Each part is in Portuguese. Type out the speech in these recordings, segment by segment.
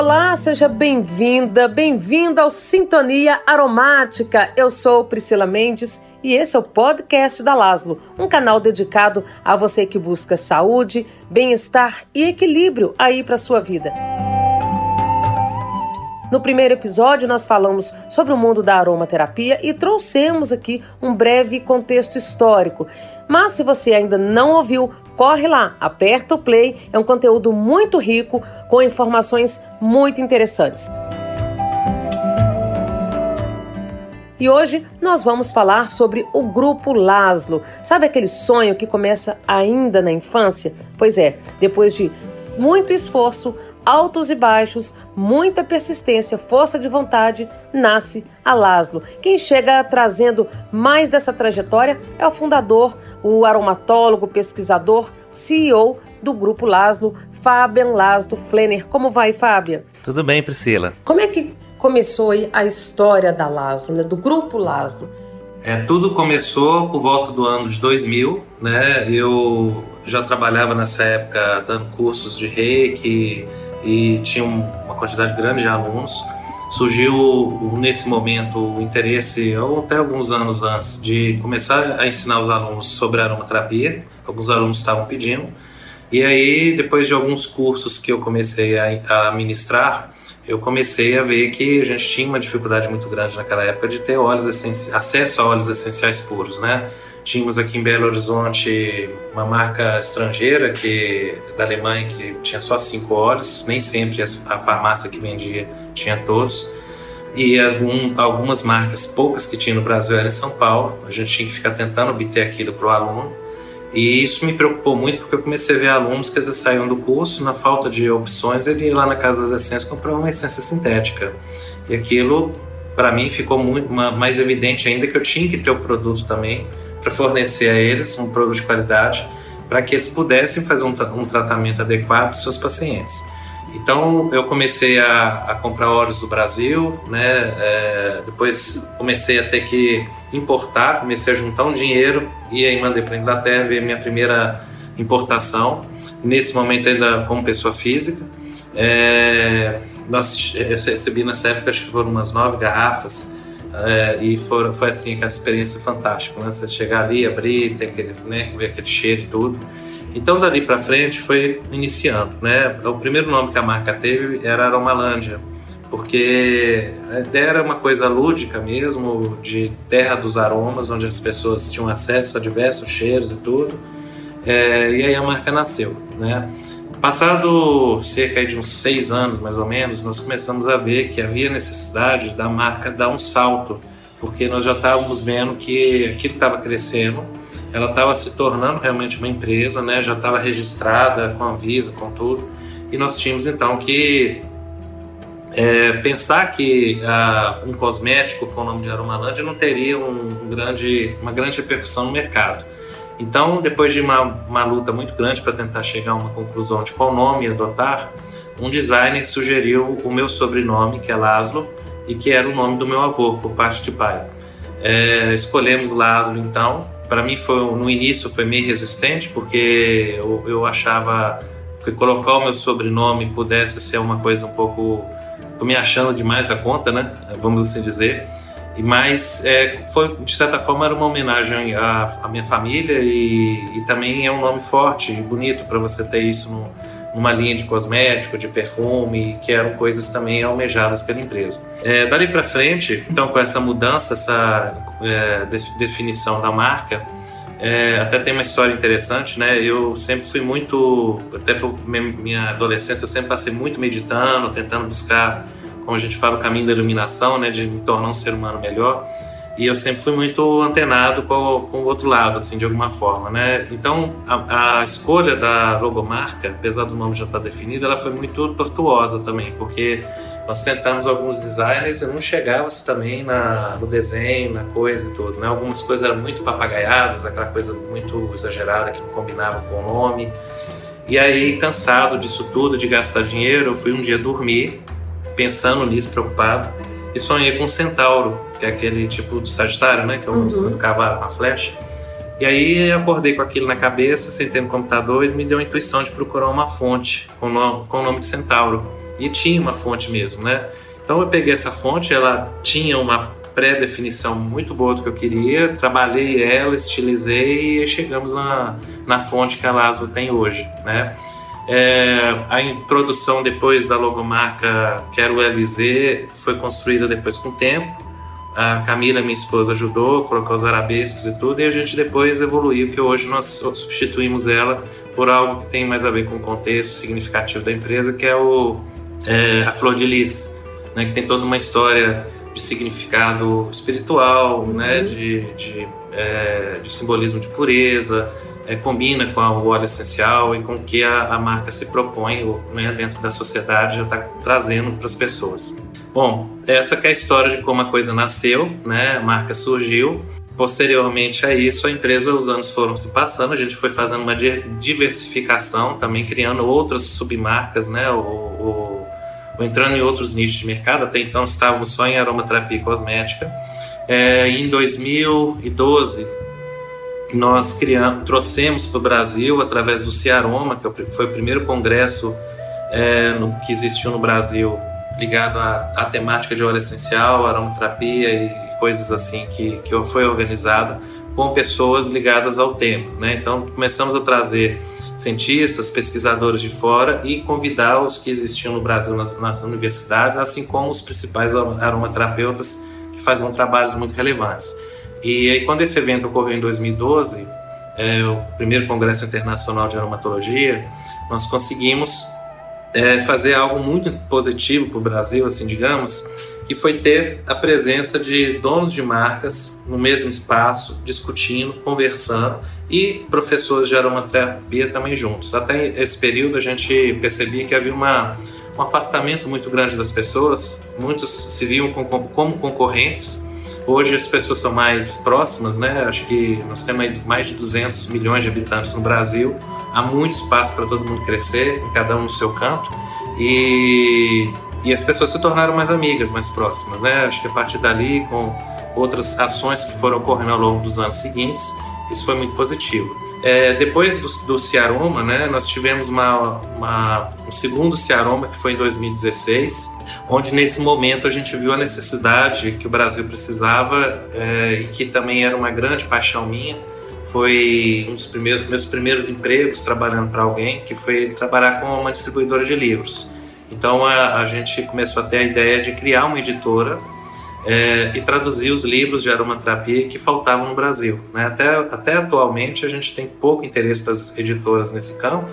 Olá, seja bem-vinda, bem-vindo ao Sintonia Aromática. Eu sou Priscila Mendes e esse é o podcast da Laslo, um canal dedicado a você que busca saúde, bem-estar e equilíbrio aí para sua vida. No primeiro episódio, nós falamos sobre o mundo da aromaterapia e trouxemos aqui um breve contexto histórico. Mas se você ainda não ouviu, corre lá, aperta o play, é um conteúdo muito rico com informações muito interessantes. E hoje nós vamos falar sobre o Grupo Laszlo. Sabe aquele sonho que começa ainda na infância? Pois é, depois de muito esforço, altos e baixos, muita persistência, força de vontade, nasce a Laszlo. Quem chega trazendo mais dessa trajetória é o fundador, o aromatólogo, pesquisador, CEO do Grupo Laszlo, Fabian Laszlo Flenner. Como vai, Fabian? Tudo bem, Priscila. Como é que começou aí a história da Laszlo, né, do Grupo Laszlo? É, tudo começou por volta do ano de 2000, né? Eu já trabalhava nessa época dando cursos de reiki, e tinha uma quantidade grande de alunos. Surgiu nesse momento o interesse, ou até alguns anos antes, de começar a ensinar os alunos sobre aromaterapia. Alguns alunos estavam pedindo. E aí, depois de alguns cursos que eu comecei a, ministrar, eu comecei a ver que a gente tinha uma dificuldade muito grande naquela época de ter óleos acesso a óleos essenciais puros, né? Tínhamos aqui em Belo Horizonte uma marca estrangeira que da Alemanha que tinha só cinco óleos, nem sempre a farmácia que vendia tinha todos. E algum, algumas marcas, poucas que tinha no Brasil, era em São Paulo. A gente tinha que ficar tentando obter aquilo para o aluno. E isso me preocupou muito porque eu comecei a ver alunos que às vezes saíam do curso, na falta de opções, ele ia lá na Casa das Essências comprar uma essência sintética. E aquilo, para mim, ficou muito mais evidente ainda que eu tinha que ter o produto também para fornecer a eles um produto de qualidade para que eles pudessem fazer um, tra um tratamento adequado dos seus pacientes. Então eu comecei a, a comprar óleos do Brasil, né? É, depois comecei a ter que importar, comecei a juntar um dinheiro e aí mandei para a Inglaterra ver minha primeira importação. Nesse momento ainda como pessoa física, é, nós eu recebi nessa época acho que foram umas nove garrafas é, e foi assim aquela experiência fantástica, né? Você chegar ali, abrir, ter aquele, né, ver aquele cheiro e tudo. Então dali para frente foi iniciando, né? O primeiro nome que a marca teve era Aromalândia, porque a ideia era uma coisa lúdica mesmo, de terra dos aromas, onde as pessoas tinham acesso a diversos cheiros e tudo. É, e aí a marca nasceu, né? Passado cerca de uns seis anos, mais ou menos, nós começamos a ver que havia necessidade da marca dar um salto, porque nós já estávamos vendo que aquilo estava crescendo, ela estava se tornando realmente uma empresa, né? já estava registrada com a Visa, com tudo, e nós tínhamos então que é, pensar que ah, um cosmético com o nome de Aromalândia não teria um, grande, uma grande repercussão no mercado. Então, depois de uma, uma luta muito grande para tentar chegar a uma conclusão de qual nome adotar, um designer sugeriu o meu sobrenome, que é Laszlo, e que era o nome do meu avô, por parte de pai. É, escolhemos Laszlo, então. Para mim, foi, no início, foi meio resistente, porque eu, eu achava que colocar o meu sobrenome pudesse ser uma coisa um pouco. Tô me achando demais da conta, né? Vamos assim dizer. Mas é, foi, de certa forma, era uma homenagem à, à minha família e, e, também é um nome forte e bonito para você ter isso no, numa linha de cosmético, de perfume, que eram coisas também almejadas pela empresa. É, dali para frente, então, com essa mudança, essa é, definição da marca, é, até tem uma história interessante, né? Eu sempre fui muito, até minha adolescência, eu sempre passei muito meditando, tentando buscar como a gente fala, o caminho da iluminação, né, de me tornar um ser humano melhor. E eu sempre fui muito antenado com, com o outro lado, assim, de alguma forma, né? Então, a, a escolha da logomarca, apesar do nome já estar definido, ela foi muito tortuosa também, porque nós tentamos alguns designers e não chegava-se também na, no desenho, na coisa e tudo, né? Algumas coisas eram muito papagaiadas, aquela coisa muito exagerada que não combinava com o nome. E aí, cansado disso tudo, de gastar dinheiro, eu fui um dia dormir pensando nisso, preocupado, e sonhei com um centauro, que é aquele tipo de sagitário, né? Que é o uhum. cavalo com a flecha. E aí acordei com aquilo na cabeça, sentei no computador e me deu a intuição de procurar uma fonte com o nome, com o nome de centauro. E tinha uma fonte mesmo, né? Então eu peguei essa fonte, ela tinha uma pré-definição muito boa do que eu queria, trabalhei ela, estilizei e chegamos na, na fonte que a Laszlo tem hoje, né? É, a introdução depois da logomarca Quero LZ foi construída depois com o tempo. A Camila, minha esposa, ajudou, colocou os arabescos e tudo, e a gente depois evoluiu, que hoje nós substituímos ela por algo que tem mais a ver com o contexto significativo da empresa, que é, o, é a Flor de Lis, né, que tem toda uma história de significado espiritual, né, uhum. de, de, é, de simbolismo de pureza, é, combina com o óleo essencial e com o que a, a marca se propõe né, dentro da sociedade, já está trazendo para as pessoas. Bom, essa é a história de como a coisa nasceu, né, a marca surgiu. Posteriormente a isso, a empresa, os anos foram se passando, a gente foi fazendo uma diversificação, também criando outras submarcas, né, o, o, o entrando em outros nichos de mercado. Até então estávamos só em aromaterapia e cosmética. É, em 2012, nós criamos, trouxemos para o Brasil através do Ciaroma, que é foi o primeiro congresso é, no, que existiu no Brasil ligado à, à, temática de óleo essencial, aromaterapia e coisas assim que, que foi organizada com pessoas ligadas ao tema. Né? Então começamos a trazer cientistas, pesquisadores de fora e convidar os que existiam no Brasil nas, nas universidades, assim como os principais aromaterapeutas que faziam trabalhos muito relevantes. E aí, quando esse evento ocorreu em 2012, é, o primeiro Congresso Internacional de Aromatologia, nós conseguimos é, fazer algo muito positivo para o Brasil, assim, digamos, que foi ter a presença de donos de marcas no mesmo espaço, discutindo, conversando e professores de aromaterapia também juntos. Até esse período a gente percebia que havia uma, um afastamento muito grande das pessoas, muitos se viam como concorrentes Hoje as pessoas são mais próximas, né? Acho que nós temos mais de 200 milhões de habitantes no Brasil. Há muito espaço para todo mundo crescer, cada um no seu canto. E, e as pessoas se tornaram mais amigas, mais próximas, né? Acho que a partir dali, com outras ações que foram ocorrendo ao longo dos anos seguintes, isso foi muito positivo. É, depois do, do Ciaroma, né, nós tivemos uma, uma, um segundo Ciaroma que foi em 2016, onde nesse momento a gente viu a necessidade que o Brasil precisava é, e que também era uma grande paixão minha. Foi um dos primeiros, meus primeiros empregos trabalhando para alguém, que foi trabalhar com uma distribuidora de livros. Então a, a gente começou a ter a ideia de criar uma editora é, e traduzir os livros de aromaterapia que faltavam no Brasil. Né? Até, até atualmente a gente tem pouco interesse das editoras nesse campo.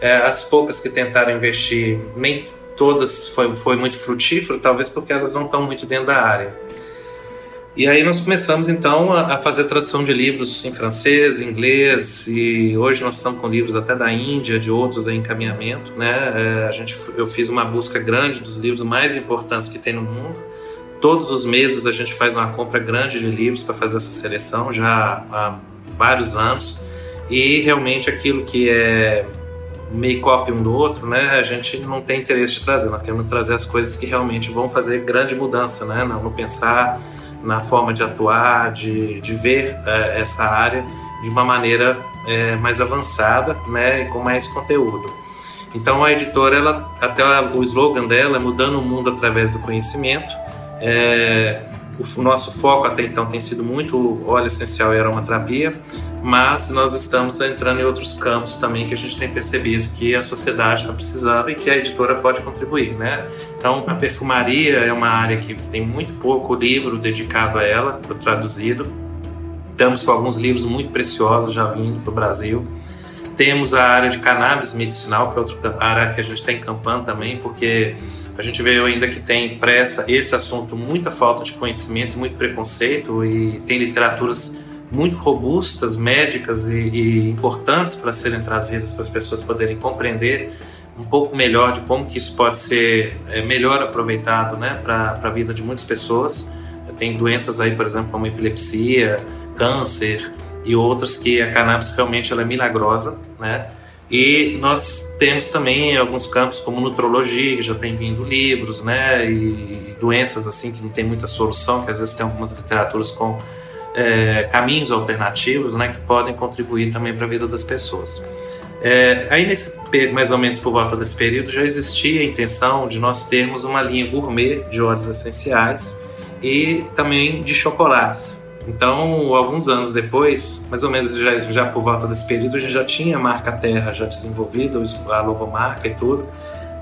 É, as poucas que tentaram investir, nem todas foi, foi muito frutífero, talvez porque elas não estão muito dentro da área. E aí nós começamos então a, a fazer tradução de livros em francês, inglês e hoje nós estamos com livros até da Índia, de outros em encaminhamento, né? É, a gente, eu fiz uma busca grande dos livros mais importantes que tem no mundo Todos os meses a gente faz uma compra grande de livros para fazer essa seleção, já há vários anos. E realmente aquilo que é meio cópia um do outro, né, a gente não tem interesse de trazer. Nós queremos trazer as coisas que realmente vão fazer grande mudança né, no pensar, na forma de atuar, de, de ver é, essa área de uma maneira é, mais avançada né, e com mais conteúdo. Então a editora, ela, até o slogan dela é mudando o mundo através do conhecimento. É, o nosso foco até então tem sido muito óleo essencial e aromaterapia, mas nós estamos entrando em outros campos também que a gente tem percebido que a sociedade está precisando e que a editora pode contribuir, né? Então, a perfumaria é uma área que tem muito pouco livro dedicado a ela, traduzido. Estamos com alguns livros muito preciosos já vindo para o Brasil. Temos a área de cannabis medicinal, que é outra área que a gente está encampando também, porque a gente vê ainda que tem pressa esse assunto muita falta de conhecimento, muito preconceito e tem literaturas muito robustas, médicas e, e importantes para serem trazidas para as pessoas poderem compreender um pouco melhor de como que isso pode ser é, melhor aproveitado né, para a vida de muitas pessoas. Tem doenças aí, por exemplo, como epilepsia, câncer, e outras que a cannabis realmente ela é milagrosa, né? E nós temos também alguns campos como nutrologia, que já tem vindo livros, né? E doenças assim que não tem muita solução, que às vezes tem algumas literaturas com é, caminhos alternativos, né? Que podem contribuir também para a vida das pessoas. É, aí nesse mais ou menos por volta desse período já existia a intenção de nós termos uma linha gourmet de óleos essenciais e também de chocolates. Então, alguns anos depois, mais ou menos já, já por volta desse período, a gente já tinha a marca Terra já desenvolvida, a logomarca e tudo,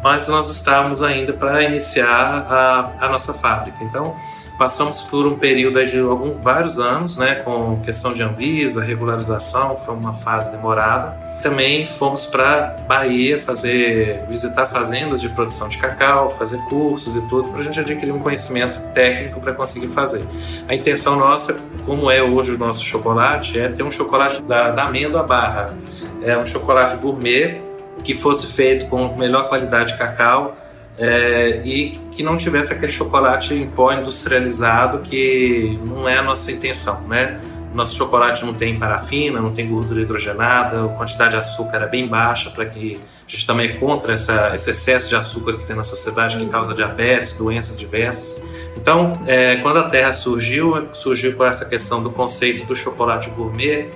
mas nós estávamos ainda para iniciar a, a nossa fábrica. Então, passamos por um período de algum, vários anos, né, com questão de Anvisa, regularização, foi uma fase demorada. Também fomos para Bahia fazer, visitar fazendas de produção de cacau, fazer cursos e tudo, para a gente adquirir um conhecimento técnico para conseguir fazer. A intenção nossa, como é hoje o nosso chocolate, é ter um chocolate da, da amêndoa barra. É um chocolate gourmet que fosse feito com melhor qualidade de cacau, é, e que não tivesse aquele chocolate em pó industrializado que não é a nossa intenção, né? Nosso chocolate não tem parafina, não tem gordura hidrogenada, a quantidade de açúcar é bem baixa para que a gente também é contra essa, esse excesso de açúcar que tem na sociedade que causa diabetes, doenças diversas. Então, é, quando a Terra surgiu, surgiu com essa questão do conceito do chocolate gourmet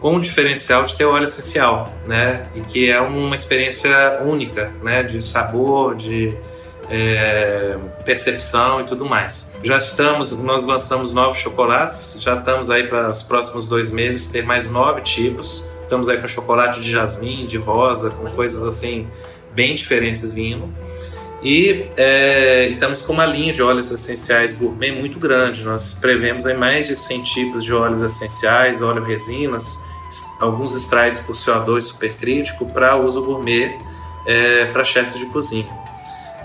com o diferencial de ter óleo essencial, né? E que é uma experiência única, né? De sabor, de é, percepção e tudo mais. Já estamos, nós lançamos novos chocolates, já estamos aí para os próximos dois meses ter mais nove tipos. Estamos aí com chocolate de jasmim, de rosa, com coisas assim bem diferentes vindo. E é, estamos com uma linha de óleos essenciais gourmet muito grande. Nós prevemos aí mais de 100 tipos de óleos essenciais, óleo resinas, alguns extraídos por CO2 supercrítico para uso gourmet é, para chefes de cozinha.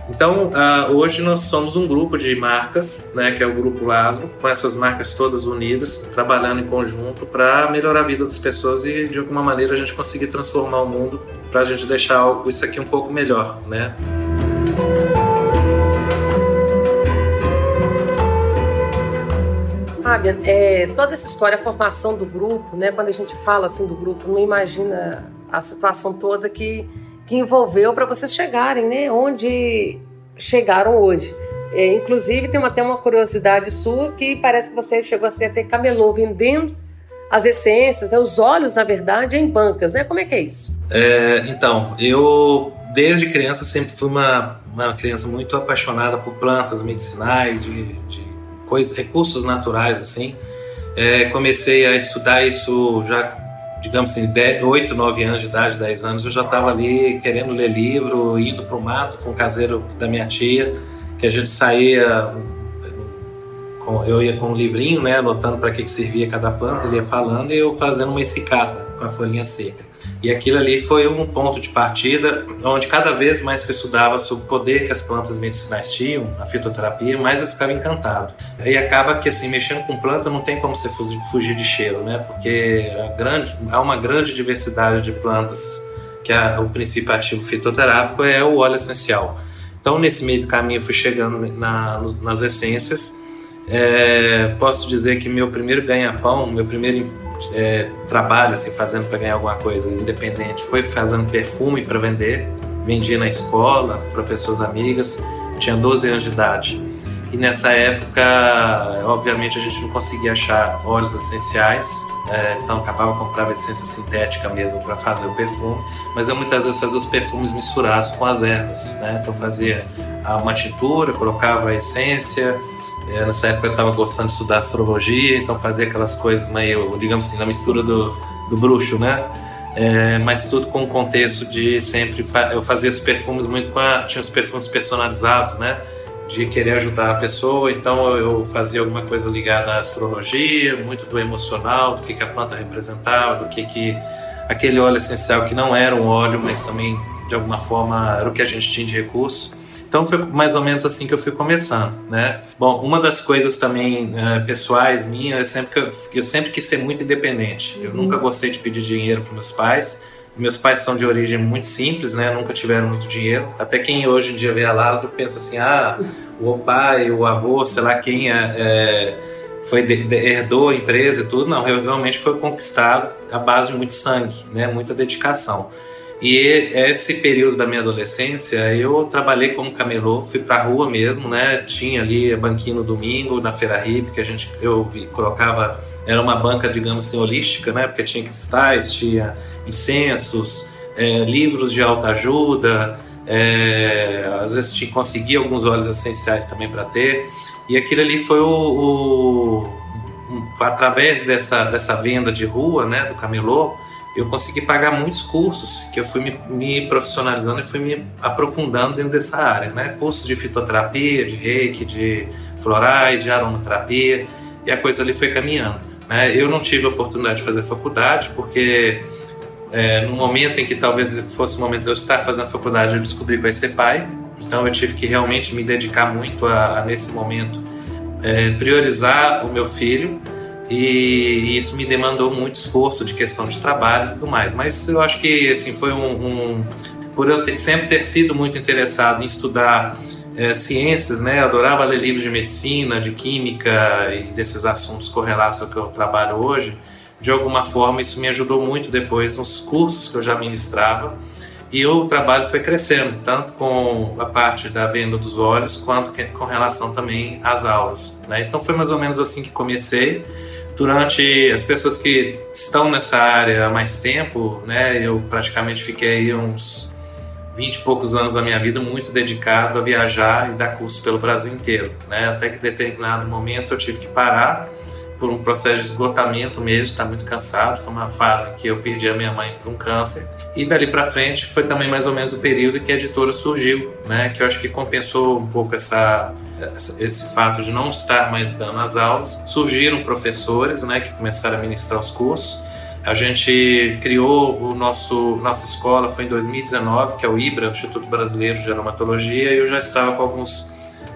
Então, uh, hoje nós somos um grupo de marcas, né, que é o Grupo Laslo, com essas marcas todas unidas, trabalhando em conjunto para melhorar a vida das pessoas e, de alguma maneira, a gente conseguir transformar o mundo para a gente deixar isso aqui um pouco melhor, né? Fábia, é, toda essa história, a formação do grupo, né? Quando a gente fala assim do grupo, não imagina a situação toda que, que envolveu para vocês chegarem, né? Onde chegaram hoje. É, inclusive, tem até uma curiosidade sua que parece que você chegou a ser até camelô vendendo as essências, né? os óleos, na verdade, em bancas, né? Como é que é isso? É, então, eu desde criança sempre fui uma, uma criança muito apaixonada por plantas medicinais, de, de coisas, recursos naturais assim. É, comecei a estudar isso já, digamos assim, 10, 8, 9 anos de idade, 10 anos, eu já estava ali querendo ler livro, indo para o mato com o caseiro da minha tia, que a gente saía, eu ia com um livrinho, né, anotando para que, que servia cada planta, ele ia falando e eu fazendo uma essicata com a folhinha seca. E aquilo ali foi um ponto de partida onde cada vez mais que eu estudava sobre o poder que as plantas medicinais tinham, a fitoterapia, mais eu ficava encantado. E acaba que assim, mexendo com planta não tem como você fugir de cheiro, né? Porque grande, há uma grande diversidade de plantas que a, o princípio ativo fitoterápico é o óleo essencial. Então, nesse meio do caminho, eu fui chegando na, nas essências. É, posso dizer que meu primeiro ganha-pão, meu primeiro é, trabalho assim, fazendo para ganhar alguma coisa independente foi fazendo perfume para vender. Vendia na escola para pessoas amigas. Tinha 12 anos de idade. E nessa época, obviamente, a gente não conseguia achar óleos essenciais, é, então acabava comprando essência sintética mesmo para fazer o perfume. Mas eu muitas vezes fazia os perfumes misturados com as ervas, né? Então fazia uma tintura, colocava a essência, nessa época eu estava gostando de estudar astrologia, então fazia aquelas coisas meio, digamos assim, na mistura do, do bruxo, né? É, mas tudo com o contexto de sempre fa eu fazia os perfumes muito com a, tinha os perfumes personalizados, né? De querer ajudar a pessoa, então eu fazia alguma coisa ligada à astrologia, muito do emocional, do que, que a planta representava, do que que aquele óleo essencial que não era um óleo, mas também de alguma forma era o que a gente tinha de recurso. Então foi mais ou menos assim que eu fui começando, né? Bom, uma das coisas também uh, pessoais minhas é sempre que eu, eu, sempre quis ser muito independente. Eu uhum. nunca gostei de pedir dinheiro para meus pais. Meus pais são de origem muito simples, né? Nunca tiveram muito dinheiro. Até quem hoje em dia vê a Lázaro pensa assim, ah, o pai, o avô, sei lá quem é, é foi de, de, herdou a empresa e tudo. Não, realmente foi conquistado à base de muito sangue, né? Muita dedicação. E esse período da minha adolescência, eu trabalhei como camelô, fui pra rua mesmo, né? Tinha ali banquinho no domingo, na feira hip, que a gente, eu colocava, era uma banca, digamos assim, holística, né? Porque tinha cristais, tinha incensos, é, livros de autoajuda, é, às vezes te conseguia alguns óleos essenciais também para ter. E aquilo ali foi o, o através dessa, dessa venda de rua, né, do camelô, eu consegui pagar muitos cursos que eu fui me, me, profissionalizando e fui me aprofundando dentro dessa área, né? Cursos de fitoterapia, de reiki, de florais, de aromaterapia, e a coisa ali foi caminhando. Né? Eu não tive a oportunidade de fazer faculdade porque é, no momento em que talvez fosse o momento de eu estar fazendo faculdade, eu descobri que vai ser pai. Então eu tive que realmente me dedicar muito a, a nesse momento, é, priorizar o meu filho e, isso me demandou muito esforço de questão de trabalho e tudo mais. Mas eu acho que assim foi um, um por eu ter, sempre ter sido muito interessado em estudar é, ciências, né? Eu adorava ler livros de medicina, de química e desses assuntos correlatos ao que eu trabalho hoje de alguma forma isso me ajudou muito depois nos cursos que eu já ministrava e o trabalho foi crescendo, tanto com a parte da venda dos olhos, quanto com relação também às aulas. Né? Então foi mais ou menos assim que comecei. Durante as pessoas que estão nessa área há mais tempo, né, eu praticamente fiquei uns 20 e poucos anos da minha vida muito dedicado a viajar e dar curso pelo Brasil inteiro. Né? Até que determinado momento eu tive que parar por um processo de esgotamento mesmo, está muito cansado. Foi uma fase que eu perdi a minha mãe por um câncer. E dali para frente foi também mais ou menos o período que a editora surgiu, né? Que eu acho que compensou um pouco essa, essa esse fato de não estar mais dando as aulas. Surgiram professores, né? Que começaram a ministrar os cursos. A gente criou o nosso nossa escola foi em 2019, que é o IBRA, Instituto Brasileiro de Aromatologia, e eu já estava com alguns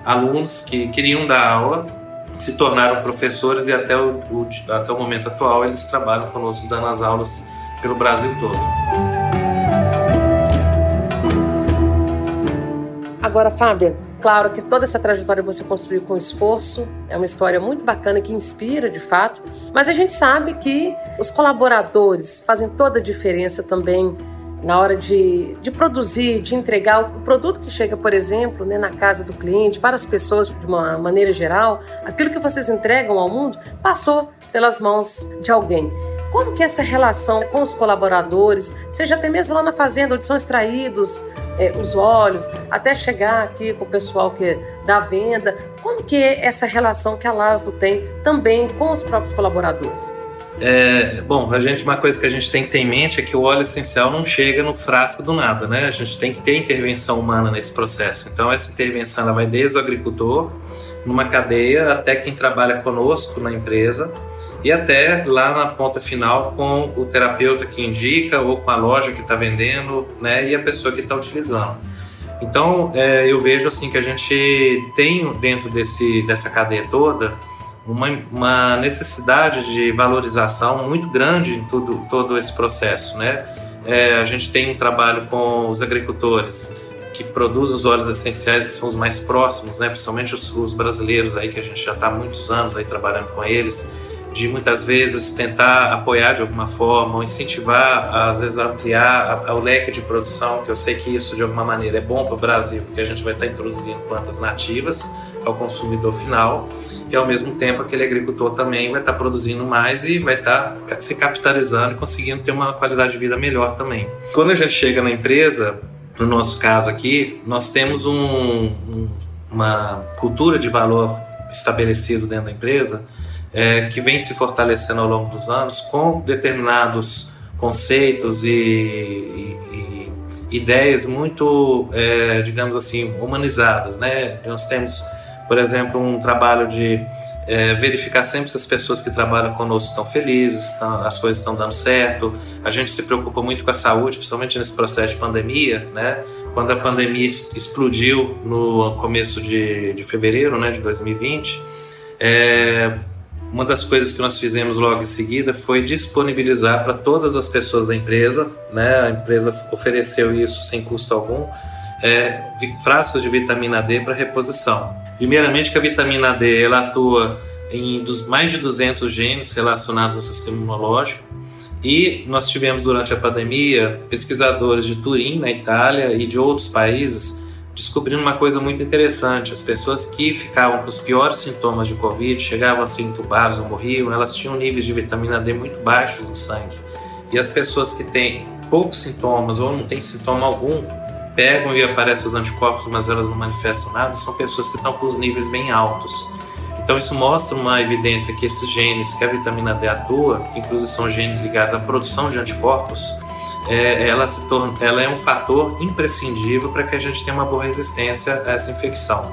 alunos que queriam dar aula se tornaram professores e até o, o, até o momento atual eles trabalham conosco dando as aulas pelo Brasil todo. Agora, Fábia, claro que toda essa trajetória você construiu com esforço, é uma história muito bacana que inspira de fato, mas a gente sabe que os colaboradores fazem toda a diferença também na hora de, de produzir, de entregar o produto que chega, por exemplo, né, na casa do cliente, para as pessoas de uma maneira geral, aquilo que vocês entregam ao mundo passou pelas mãos de alguém. Como que é essa relação com os colaboradores, seja até mesmo lá na fazenda, onde são extraídos é, os óleos, até chegar aqui com o pessoal que da venda, como que é essa relação que a Lasdo tem também com os próprios colaboradores? É, bom, a gente uma coisa que a gente tem que ter em mente é que o óleo essencial não chega no frasco do nada, né? A gente tem que ter intervenção humana nesse processo. Então essa intervenção ela vai desde o agricultor, numa cadeia, até quem trabalha conosco na empresa e até lá na ponta final com o terapeuta que indica ou com a loja que está vendendo, né? E a pessoa que está utilizando. Então é, eu vejo assim que a gente tem dentro desse dessa cadeia toda uma, uma necessidade de valorização muito grande em tudo, todo esse processo, né? É, a gente tem um trabalho com os agricultores que produzem os óleos essenciais que são os mais próximos, né? Principalmente os, os brasileiros aí que a gente já está há muitos anos aí trabalhando com eles, de muitas vezes tentar apoiar de alguma forma ou incentivar, às vezes ampliar o leque de produção, que eu sei que isso de alguma maneira é bom para o Brasil, porque a gente vai estar tá introduzindo plantas nativas ao consumidor final e ao mesmo tempo aquele agricultor também vai estar produzindo mais e vai estar se capitalizando e conseguindo ter uma qualidade de vida melhor também. Quando a gente chega na empresa, no nosso caso aqui, nós temos um, um, uma cultura de valor estabelecido dentro da empresa é, que vem se fortalecendo ao longo dos anos com determinados conceitos e, e, e ideias muito, é, digamos assim, humanizadas, né? Nós temos por exemplo, um trabalho de é, verificar sempre se as pessoas que trabalham conosco estão felizes, estão, as coisas estão dando certo. A gente se preocupa muito com a saúde, principalmente nesse processo de pandemia, né? Quando a pandemia explodiu no começo de, de fevereiro, né, de 2020, é, uma das coisas que nós fizemos logo em seguida foi disponibilizar para todas as pessoas da empresa, né? A empresa ofereceu isso sem custo algum, é, frascos de vitamina D para reposição. Primeiramente que a vitamina D ela atua em dos mais de 200 genes relacionados ao sistema imunológico e nós tivemos durante a pandemia pesquisadores de Turim, na Itália, e de outros países descobrindo uma coisa muito interessante. As pessoas que ficavam com os piores sintomas de Covid, chegavam a ser entubadas ou morriam, elas tinham níveis de vitamina D muito baixos no sangue. E as pessoas que têm poucos sintomas ou não tem sintoma algum, pegam e aparecem os anticorpos, mas elas não manifestam nada, são pessoas que estão com os níveis bem altos. Então isso mostra uma evidência que esses genes que a vitamina D atua, que inclusive são genes ligados à produção de anticorpos, é, ela, se torna, ela é um fator imprescindível para que a gente tenha uma boa resistência a essa infecção.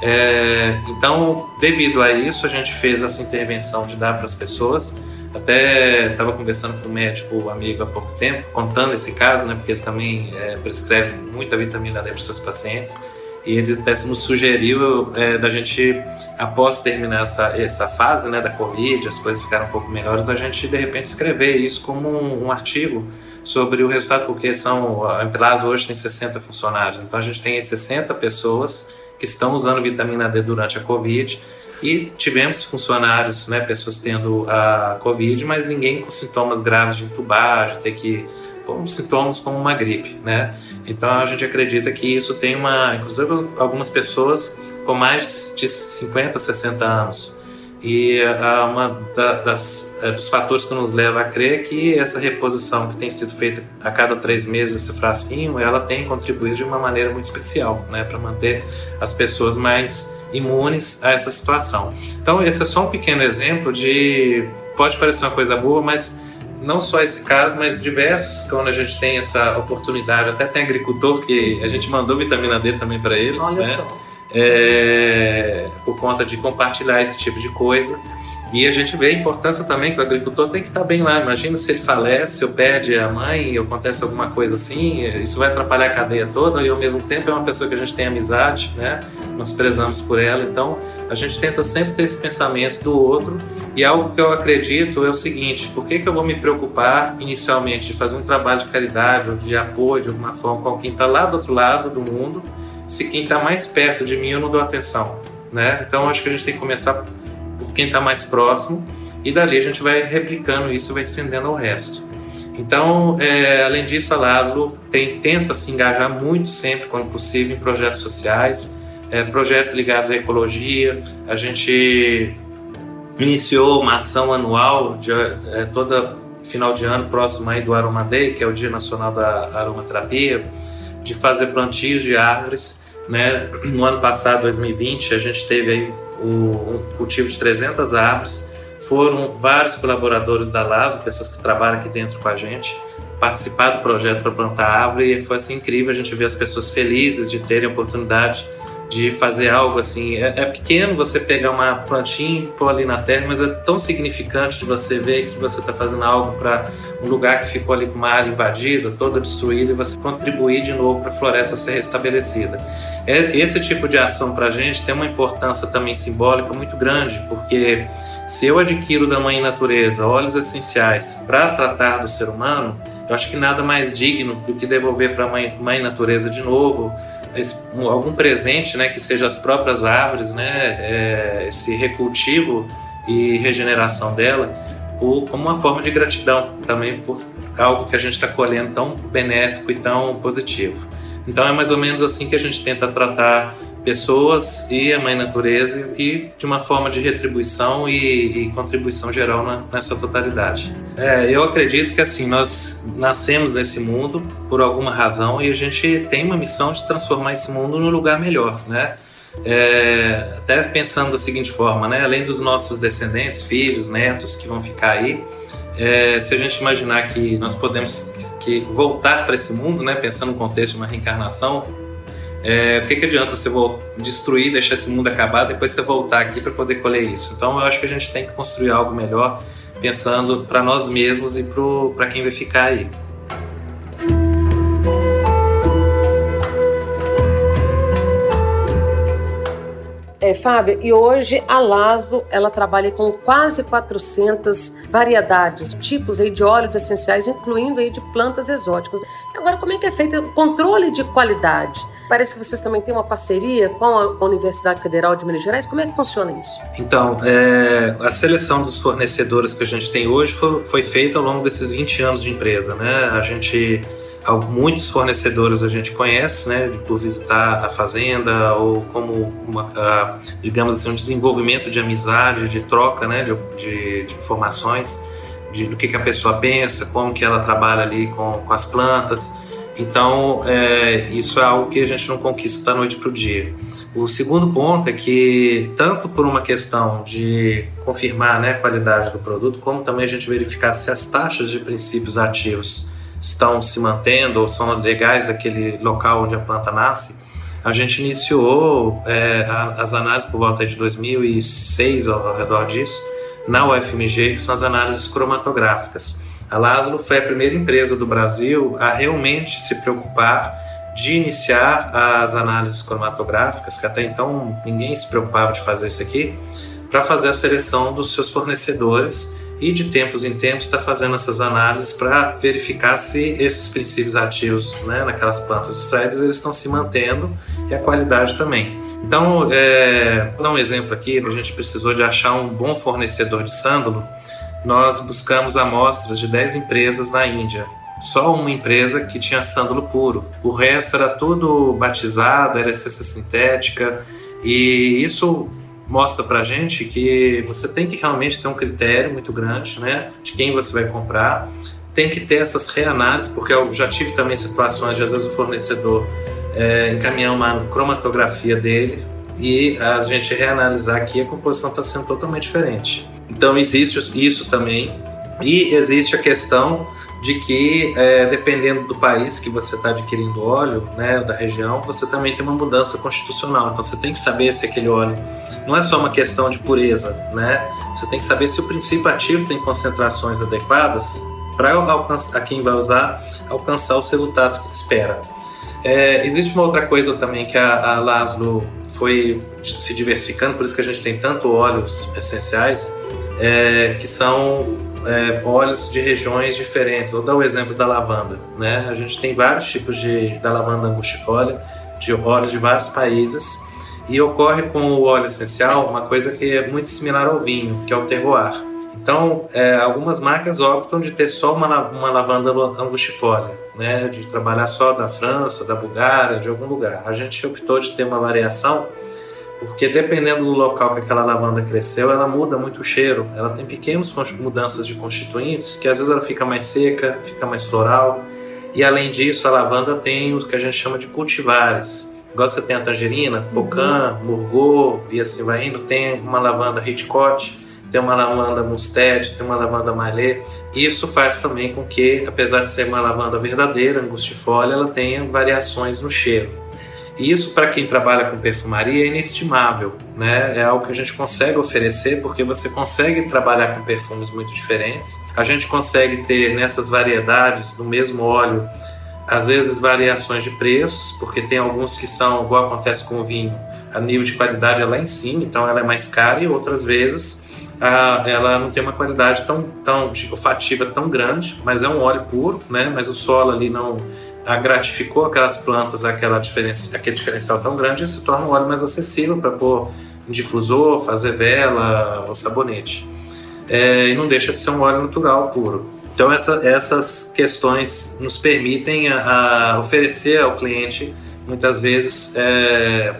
É, então, devido a isso, a gente fez essa intervenção de dar para as pessoas. Até estava conversando com um médico amigo há pouco tempo, contando esse caso, né, porque ele também é, prescreve muita vitamina D para os seus pacientes. E ele nos sugeriu é, da gente, após terminar essa, essa fase né, da Covid, as coisas ficaram um pouco melhores, a gente de repente escrever isso como um, um artigo sobre o resultado, porque são, a Empilas hoje tem 60 funcionários, então a gente tem 60 pessoas que estão usando vitamina D durante a Covid e tivemos funcionários, né, pessoas tendo a Covid, mas ninguém com sintomas graves de entubar, de ter que foram sintomas como uma gripe, né? Então a gente acredita que isso tem uma, inclusive algumas pessoas com mais de 50, 60 anos. E uh, uma da, das, uh, dos fatores que nos leva a crer que essa reposição que tem sido feita a cada três meses, esse frasquinho, ela tem contribuído de uma maneira muito especial, né, para manter as pessoas mais imunes a essa situação. Então, esse é só um pequeno exemplo de. Pode parecer uma coisa boa, mas não só esse caso, mas diversos, quando a gente tem essa oportunidade. Até tem agricultor que a gente mandou vitamina D também para ele. Olha né? só é, por conta de compartilhar esse tipo de coisa. E a gente vê a importância também que o agricultor tem que estar bem lá. Imagina se ele falece, ou perde a mãe, ou acontece alguma coisa assim, isso vai atrapalhar a cadeia toda e ao mesmo tempo é uma pessoa que a gente tem amizade, né? Nós prezamos por ela, então a gente tenta sempre ter esse pensamento do outro. E algo que eu acredito é o seguinte: por que, que eu vou me preocupar inicialmente de fazer um trabalho de caridade ou de apoio de alguma forma com quem está lá do outro lado do mundo? se quem está mais perto de mim eu não dou atenção, né? Então acho que a gente tem que começar quem está mais próximo e dali a gente vai replicando isso, vai estendendo ao resto. Então, é, além disso, a Laszlo tem, tenta se engajar muito sempre, quando possível, em projetos sociais, é, projetos ligados à ecologia. A gente iniciou uma ação anual, de, é, toda final de ano, próximo aí do Aroma Day, que é o Dia Nacional da Aromaterapia, de fazer plantios de árvores né? No ano passado, 2020, a gente teve aí o, um cultivo de 300 árvores. Foram vários colaboradores da LASO, pessoas que trabalham aqui dentro com a gente, participar do projeto para plantar árvore e foi assim incrível a gente ver as pessoas felizes de terem a oportunidade de fazer algo assim. É, é, pequeno você pegar uma plantinha e pôr ali na terra, mas é tão significante de você ver que você está fazendo algo para um lugar que ficou ali com uma área invadida, toda destruída, e você contribuir de novo para a floresta ser restabelecida. É, esse tipo de ação para a gente tem uma importância também simbólica muito grande, porque se eu adquiro da Mãe Natureza óleos essenciais para tratar do ser humano, eu acho que nada mais digno do que devolver para a mãe, mãe Natureza de novo algum presente, né, que seja as próprias árvores, né, é, esse recultivo e regeneração dela, por, como uma forma de gratidão também por algo que a gente está colhendo tão benéfico e tão positivo. Então é mais ou menos assim que a gente tenta tratar pessoas e a mãe natureza e de uma forma de retribuição e, e contribuição geral na, nessa totalidade. É, eu acredito que assim nós nascemos nesse mundo por alguma razão e a gente tem uma missão de transformar esse mundo num lugar melhor, né? É, até pensando da seguinte forma, né? Além dos nossos descendentes, filhos, netos que vão ficar aí, é, se a gente imaginar que nós podemos que voltar para esse mundo, né? Pensando no contexto de uma reencarnação, é, o que, que adianta você destruir, deixar esse mundo acabar, depois você voltar aqui para poder colher isso? Então eu acho que a gente tem que construir algo melhor, pensando para nós mesmos e para quem vai ficar aí. É, Fábio, e hoje a Laszlo, ela trabalha com quase 400 variedades, tipos aí de óleos essenciais, incluindo aí de plantas exóticas. Agora, como é que é feito o controle de qualidade? Parece que vocês também têm uma parceria com a Universidade Federal de Minas Gerais. Como é que funciona isso? Então, é, a seleção dos fornecedores que a gente tem hoje foi, foi feita ao longo desses 20 anos de empresa. Né? A gente muitos fornecedores a gente conhece, né, por visitar a fazenda ou como uma, digamos assim, um desenvolvimento de amizade, de troca, né, de, de, de informações de, do que, que a pessoa pensa, como que ela trabalha ali com, com as plantas. Então, é, isso é algo que a gente não conquista da noite para o dia. O segundo ponto é que, tanto por uma questão de confirmar né, a qualidade do produto, como também a gente verificar se as taxas de princípios ativos estão se mantendo ou são legais daquele local onde a planta nasce, a gente iniciou é, as análises por volta de 2006 ao, ao redor disso, na UFMG, que são as análises cromatográficas. A Laszlo foi a primeira empresa do Brasil a realmente se preocupar de iniciar as análises cromatográficas, que até então ninguém se preocupava de fazer isso aqui, para fazer a seleção dos seus fornecedores e de tempos em tempos está fazendo essas análises para verificar se esses princípios ativos né, naquelas plantas extraídas eles estão se mantendo e a qualidade também. Então, é, vou dar um exemplo aqui, a gente precisou de achar um bom fornecedor de sândalo, nós buscamos amostras de 10 empresas na Índia. Só uma empresa que tinha sândalo puro. O resto era tudo batizado, era essência sintética, e isso mostra pra gente que você tem que realmente ter um critério muito grande, né, de quem você vai comprar. Tem que ter essas reanálises, porque eu já tive também situações de às vezes o fornecedor é, encaminhar uma cromatografia dele e a gente reanalisar que a composição está sendo totalmente diferente. Então existe isso também e existe a questão de que é, dependendo do país que você está adquirindo óleo, né, da região, você também tem uma mudança constitucional. Então você tem que saber se aquele óleo não é só uma questão de pureza, né? Você tem que saber se o princípio ativo tem concentrações adequadas para a quem vai usar alcançar os resultados que espera. É, existe uma outra coisa também que a, a Laszlo foi se diversificando, por isso que a gente tem tanto óleos essenciais, é, que são é, óleos de regiões diferentes. Vou dar o exemplo da lavanda. Né? A gente tem vários tipos de, da lavanda angustifolia, de óleos de vários países, e ocorre com o óleo essencial uma coisa que é muito similar ao vinho, que é o terroir. Então, é, algumas marcas optam de ter só uma, uma lavanda angustifolia, né, de trabalhar só da França, da Bulgária, de algum lugar. A gente optou de ter uma variação porque dependendo do local que aquela lavanda cresceu, ela muda muito o cheiro. Ela tem pequenas mudanças de constituintes, que às vezes ela fica mais seca, fica mais floral. E além disso, a lavanda tem o que a gente chama de cultivares. Igual você tem a tangerina, pocan, uhum. murgô e assim vai indo. Tem uma lavanda Hitchcock, tem uma lavanda Mustard, tem uma lavanda Malê. Isso faz também com que, apesar de ser uma lavanda verdadeira, angustifolia, ela tenha variações no cheiro. E isso, para quem trabalha com perfumaria, é inestimável. Né? É algo que a gente consegue oferecer porque você consegue trabalhar com perfumes muito diferentes. A gente consegue ter nessas variedades do mesmo óleo, às vezes variações de preços, porque tem alguns que são, igual acontece com o vinho, a nível de qualidade é lá em cima, então ela é mais cara, e outras vezes ela não tem uma qualidade tão, tão olfativa tão grande, mas é um óleo puro, né? mas o solo ali não gratificou aquelas plantas aquela diferença, aquele diferencial tão grande se torna um óleo mais acessível para pôr em difusor, fazer vela ou sabonete. É, e não deixa de ser um óleo natural puro. Então essa, essas questões nos permitem a, a oferecer ao cliente muitas vezes é,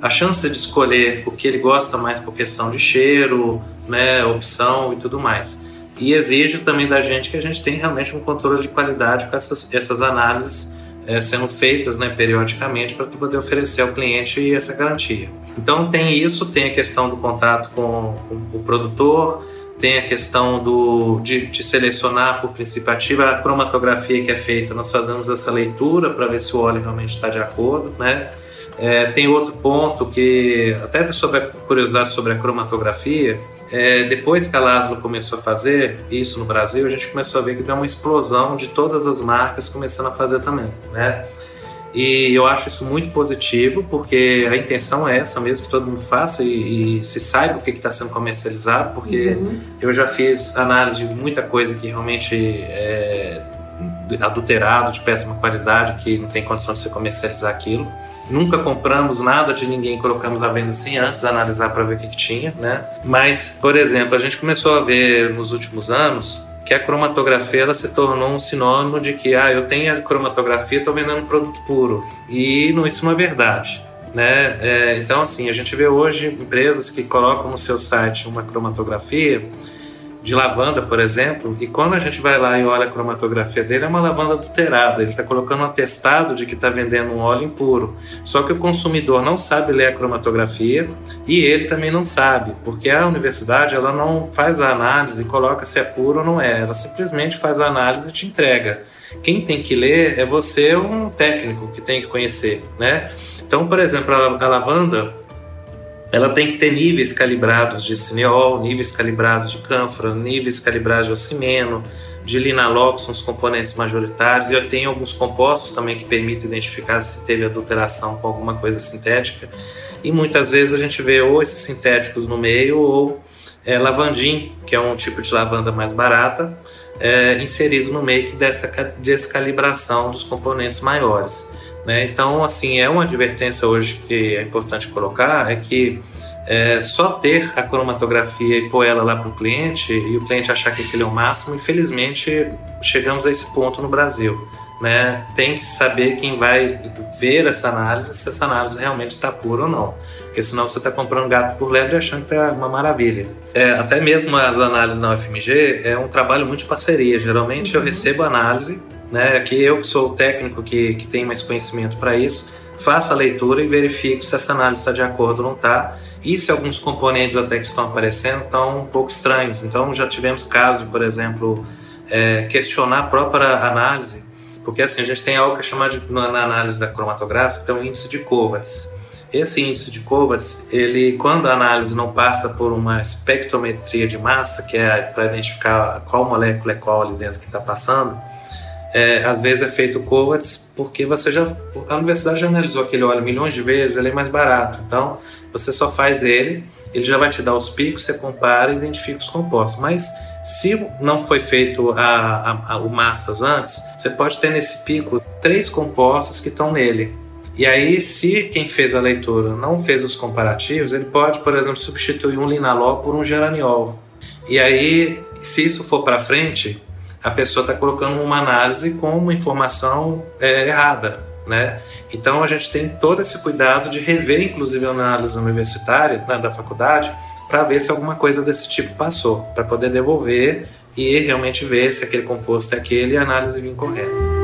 a chance de escolher o que ele gosta mais por questão de cheiro, né, opção e tudo mais e exige também da gente que a gente tenha realmente um controle de qualidade com essas, essas análises é, sendo feitas né, periodicamente para poder oferecer ao cliente essa garantia. Então tem isso, tem a questão do contato com, com o produtor, tem a questão do, de, de, selecionar por princípio ativo a cromatografia que é feita. Nós fazemos essa leitura para ver se o óleo realmente está de acordo, né? É, tem outro ponto que, até sobre a curiosidade sobre a cromatografia, é, depois que a Laszlo começou a fazer isso no Brasil, a gente começou a ver que deu uma explosão de todas as marcas começando a fazer também, né? E eu acho isso muito positivo, porque a intenção é essa mesmo, que todo mundo faça e, e se saiba o que está sendo comercializado, porque uhum. eu já fiz análise de muita coisa que realmente é adulterado, de péssima qualidade, que não tem condição de se comercializar aquilo. Nunca compramos nada de ninguém, colocamos à venda sem antes analisar para ver o que, que tinha, né? Mas, por exemplo, a gente começou a ver nos últimos anos que a cromatografia ela se tornou um sinônimo de que ah, eu tenho a cromatografia, estou vendendo produto puro. E não, isso não é verdade. Né? É, então, assim, a gente vê hoje empresas que colocam no seu site uma cromatografia de lavanda, por exemplo, e quando a gente vai lá e olha a cromatografia dele, é uma lavanda adulterada. Ele está colocando um atestado de que está vendendo um óleo impuro. Só que o consumidor não sabe ler a cromatografia e ele também não sabe, porque a universidade ela não faz a análise e coloca se é puro ou não é. Ela simplesmente faz a análise e te entrega. Quem tem que ler é você, um técnico que tem que conhecer, né? Então, por exemplo, a lavanda ela tem que ter níveis calibrados de cineol, níveis calibrados de cânfora, níveis calibrados de ocimeno, de linalool, que são os componentes majoritários, e tem alguns compostos também que permitem identificar se teve adulteração com alguma coisa sintética. E muitas vezes a gente vê ou esses sintéticos no meio ou é, lavandim, que é um tipo de lavanda mais barata, é, inserido no meio que dessa descalibração dos componentes maiores. Né? Então, assim, é uma advertência hoje que é importante colocar, é que é, só ter a cromatografia e pôr ela lá para o cliente e o cliente achar que aquilo é o máximo, infelizmente chegamos a esse ponto no Brasil. Né? Tem que saber quem vai ver essa análise, se essa análise realmente está pura ou não. Porque senão você está comprando gato por lebre achando que é uma maravilha. É, até mesmo as análises na UFMG é um trabalho muito de parceria. Geralmente uhum. eu recebo análise né? Que eu que sou o técnico que, que tem mais conhecimento para isso, faça a leitura e verifique se essa análise está de acordo ou não está. E se alguns componentes até que estão aparecendo estão um pouco estranhos. Então já tivemos casos, por exemplo, é, questionar a própria análise, porque assim a gente tem algo que é chamado de, na análise da cromatográfica, um índice de Kovacs. Esse índice de Kovacs, ele, quando a análise não passa por uma espectrometria de massa, que é para identificar qual molécula é qual ali dentro que está passando, é, às vezes é feito COVADS porque você já a universidade já analisou aquele óleo milhões de vezes, ele é mais barato. Então você só faz ele, ele já vai te dar os picos, você compara e identifica os compostos. Mas se não foi feito a, a, a, o massas antes, você pode ter nesse pico três compostos que estão nele. E aí, se quem fez a leitura não fez os comparativos, ele pode, por exemplo, substituir um linalol por um geraniol. E aí, se isso for para frente, a pessoa está colocando uma análise com uma informação é, errada. Né? Então a gente tem todo esse cuidado de rever, inclusive, a análise universitária né, da faculdade para ver se alguma coisa desse tipo passou, para poder devolver e realmente ver se aquele composto é aquele e a análise vir correta.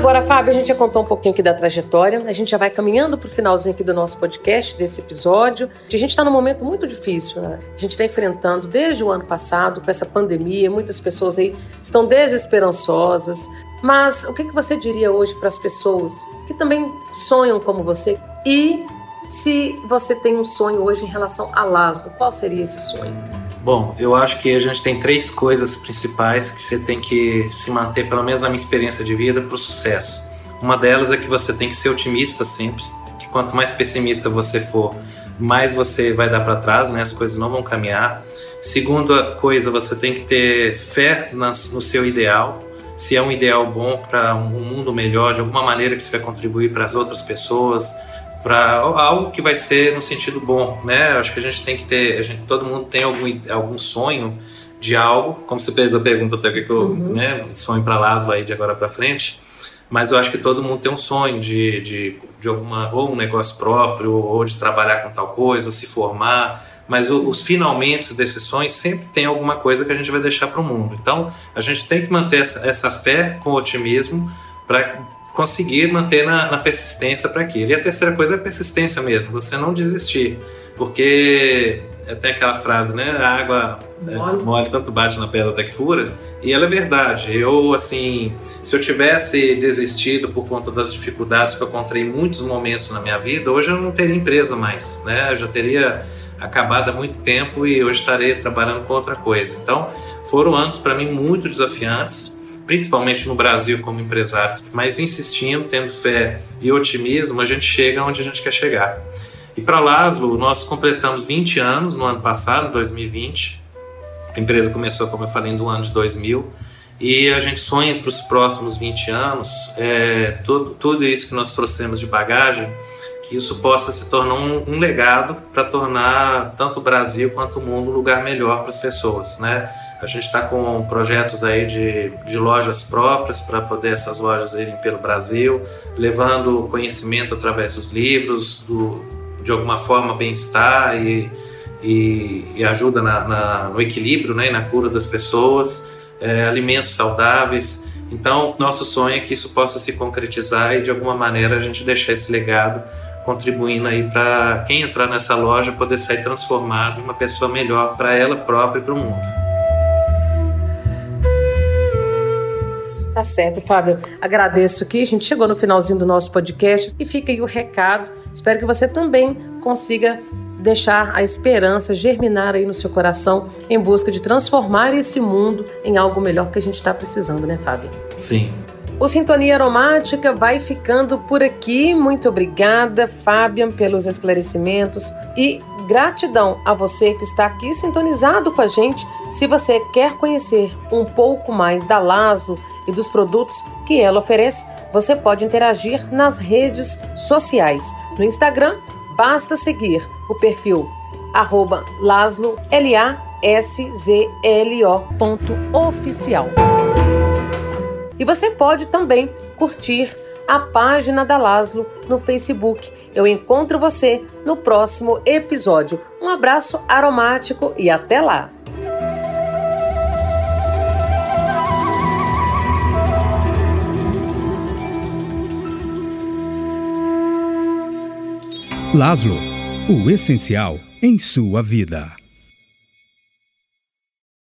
Agora, Fábio, a gente já contou um pouquinho aqui da trajetória, a gente já vai caminhando para o finalzinho aqui do nosso podcast, desse episódio. A gente está num momento muito difícil, né? A gente está enfrentando desde o ano passado, com essa pandemia, muitas pessoas aí estão desesperançosas. Mas o que, que você diria hoje para as pessoas que também sonham como você? E se você tem um sonho hoje em relação a Laszlo, qual seria esse sonho? Bom, eu acho que a gente tem três coisas principais que você tem que se manter, pelo menos na minha experiência de vida, para o sucesso. Uma delas é que você tem que ser otimista sempre, que quanto mais pessimista você for, mais você vai dar para trás, né? As coisas não vão caminhar. Segunda coisa, você tem que ter fé no seu ideal. Se é um ideal bom para um mundo melhor, de alguma maneira que você vai contribuir para as outras pessoas, para algo que vai ser no sentido bom, né? Acho que a gente tem que ter, a gente, todo mundo tem algum, algum sonho de algo, como você fez a pergunta até que eu, uhum. né, sonho para Lázaro aí de agora para frente, mas eu acho que todo mundo tem um sonho de, de, de alguma ou um negócio próprio ou de trabalhar com tal coisa, ou se formar, mas os finalmente desses sonhos sempre tem alguma coisa que a gente vai deixar para o mundo. Então a gente tem que manter essa, essa fé com otimismo para conseguir manter na, na persistência para aquilo. E a terceira coisa é a persistência mesmo, você não desistir. Porque tem aquela frase, né? A água é, mole. É, mole tanto bate na pedra até que fura. E ela é verdade. Eu, assim, se eu tivesse desistido por conta das dificuldades que eu encontrei em muitos momentos na minha vida, hoje eu não teria empresa mais, né? Eu já teria acabado há muito tempo e hoje estarei trabalhando com outra coisa. Então, foram anos para mim muito desafiantes principalmente no Brasil como empresário, mas insistindo, tendo fé e otimismo, a gente chega onde a gente quer chegar. E para Laszlo, nós completamos 20 anos no ano passado, 2020. A empresa começou, como eu falei, no ano de 2000. E a gente sonha para os próximos 20 anos é, tudo, tudo isso que nós trouxemos de bagagem, que isso possa se tornar um, um legado para tornar tanto o Brasil quanto o mundo um lugar melhor para as pessoas, né? A gente está com projetos aí de, de lojas próprias para poder essas lojas irem pelo Brasil, levando conhecimento através dos livros, do, de alguma forma bem-estar e, e, e, ajuda na, na, no equilíbrio né, e na cura das pessoas, é, alimentos saudáveis. Então, nosso sonho é que isso possa se concretizar e de alguma maneira a gente deixar esse legado contribuindo aí para quem entrar nessa loja poder sair transformado em uma pessoa melhor para ela própria e para o mundo. Tá certo, Fábio. Agradeço aqui. A gente chegou no finalzinho do nosso podcast e fica aí o recado. Espero que você também consiga deixar a esperança germinar aí no seu coração em busca de transformar esse mundo em algo melhor que a gente está precisando, né, Fábio? Sim. O Sintonia Aromática vai ficando por aqui. Muito obrigada, Fabian, pelos esclarecimentos e gratidão a você que está aqui sintonizado com a gente. Se você quer conhecer um pouco mais da Laszlo e dos produtos que ela oferece, você pode interagir nas redes sociais. No Instagram, basta seguir o perfil arroba Laszlo, ponto oficial. E você pode também curtir a página da Laszlo no Facebook. Eu encontro você no próximo episódio. Um abraço aromático e até lá! Laszlo, o essencial em sua vida.